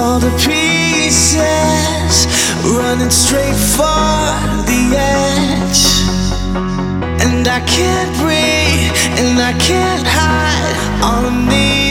All the pieces, running straight for the edge. And I can't breathe, and I can't hide. All I need.